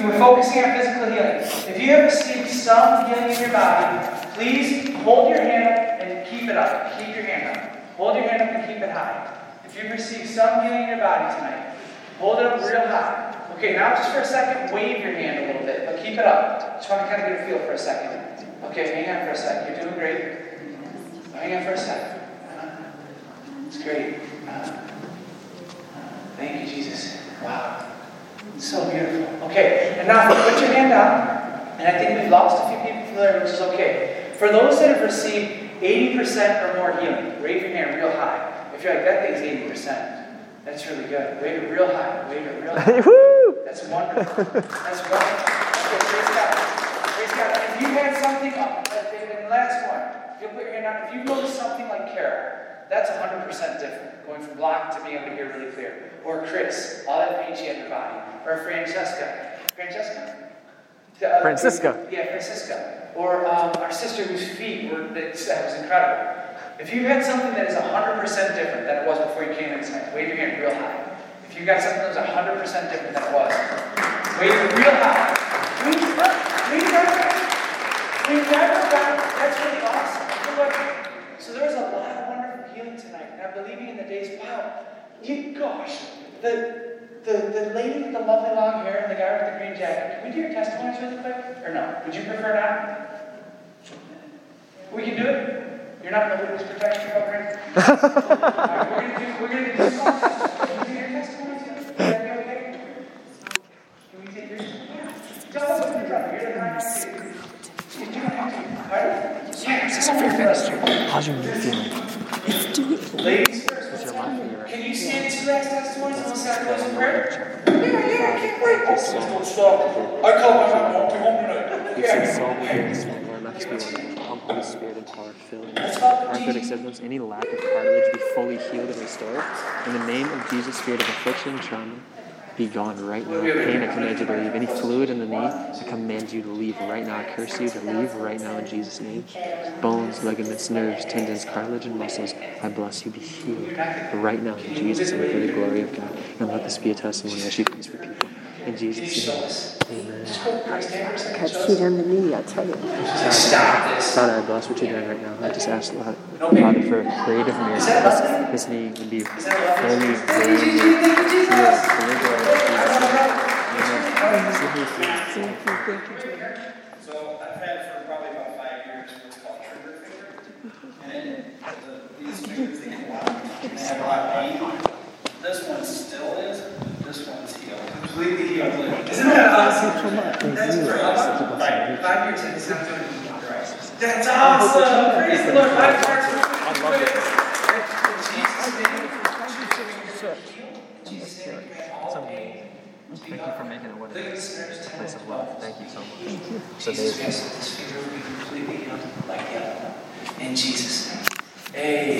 we were focusing on physical healing. If you have received some healing in your body, please hold your hand up and keep it up. Keep your hand up. Hold your hand up and keep it high. If you've received some healing in your body tonight, hold it up real high. Okay, now just for a second, wave your hand a little bit, but keep it up. Just want to kind of get a feel for a second. Okay, hang on for a second. You're doing great. Hang on for a second. It's great. Uh-huh. Uh-huh. Thank you, Jesus. Wow. So beautiful. Okay, and now put your hand down. And I think we've lost a few people there, which is okay. For those that have received 80% or more healing, wave your hand real high. If you're like, that thing's 80%, that's really good. Wave it real high. Wave it real high. That's wonderful. That's wonderful. Okay, praise God. Praise God. If you had something, uh, and the last one, you'll put your hand out. If you've noticed something like Kara, that's 100% different. Going from block to being able to hear really clear. Or Chris, all that pain she had in her body. Or Francesca. Francesca? Uh, Francisca. Yeah, Francisca. Or um, our sister whose feet were, that, was incredible. If you had something that is 100% different than it was before you came in tonight, wave your hand real high. If you got something that was 100% different than it was, wave it real high. We, we never, we never got, that's really awesome. So there was a lot of wonderful healing tonight, and I'm believing in the days, wow, you, gosh, the, the, the lady with the lovely long hair and the guy with the green jacket, can we do your testimonies really quick? Or no? Would you prefer not? We can do it? You're not in the witness protection program? All right, we're gonna do, we're gonna do some Can we do your testimony too? That be okay? Can we take yours? Yeah. Tell us what you're driving. You're the right You do have to. All right? Yeah, this is fair How's your knee feeling? Ladies first. Can you stand two last testimonies and we'll start closing prayer? Yeah, yeah, I can't wait. This is what stop. I call my mom home to home tonight. It's Yeah. a soul goodness, Lord, let us be one. Come, Holy Spirit, empowered, filled. Our good acceptance, any lack of cartilage be fully healed and restored. In the name of Jesus, spirit of affliction trauma, be gone right now. Pain, I command you to leave. Any fluid in the knee, I command you to leave right now. I curse you to leave right now in Jesus' name. Bones, ligaments, nerves, tendons, cartilage, and muscles, I bless you. Be healed right now in Jesus' name for the glory of God. And let this be a testimony as you please for people. In Jesus' name. Amen. Cut feet on the knee, I'll tell you. Stop this. Father, I bless what you're doing right now. I just ask, Lord, Father, for a creative miracle. This, this knee would be fully very healed for your glory in Jesus' name. Amen. See me through. Thank you, thank you. So I've had for probably about five years what's called trigger finger. And these fingers, they get a lot, they have a lot of pain. This one still is, this one's healed. Completely healed. Isn't that awesome? That's great. Right. Five years in, it's not doing it. That's awesome. Praise the Lord. Five years. I love it. Jesus' name. Thank you for making it what it is. Place as well. Thank you so much. It's amazing. This finger will be completely healed like the other one. In Jesus' name. Amen.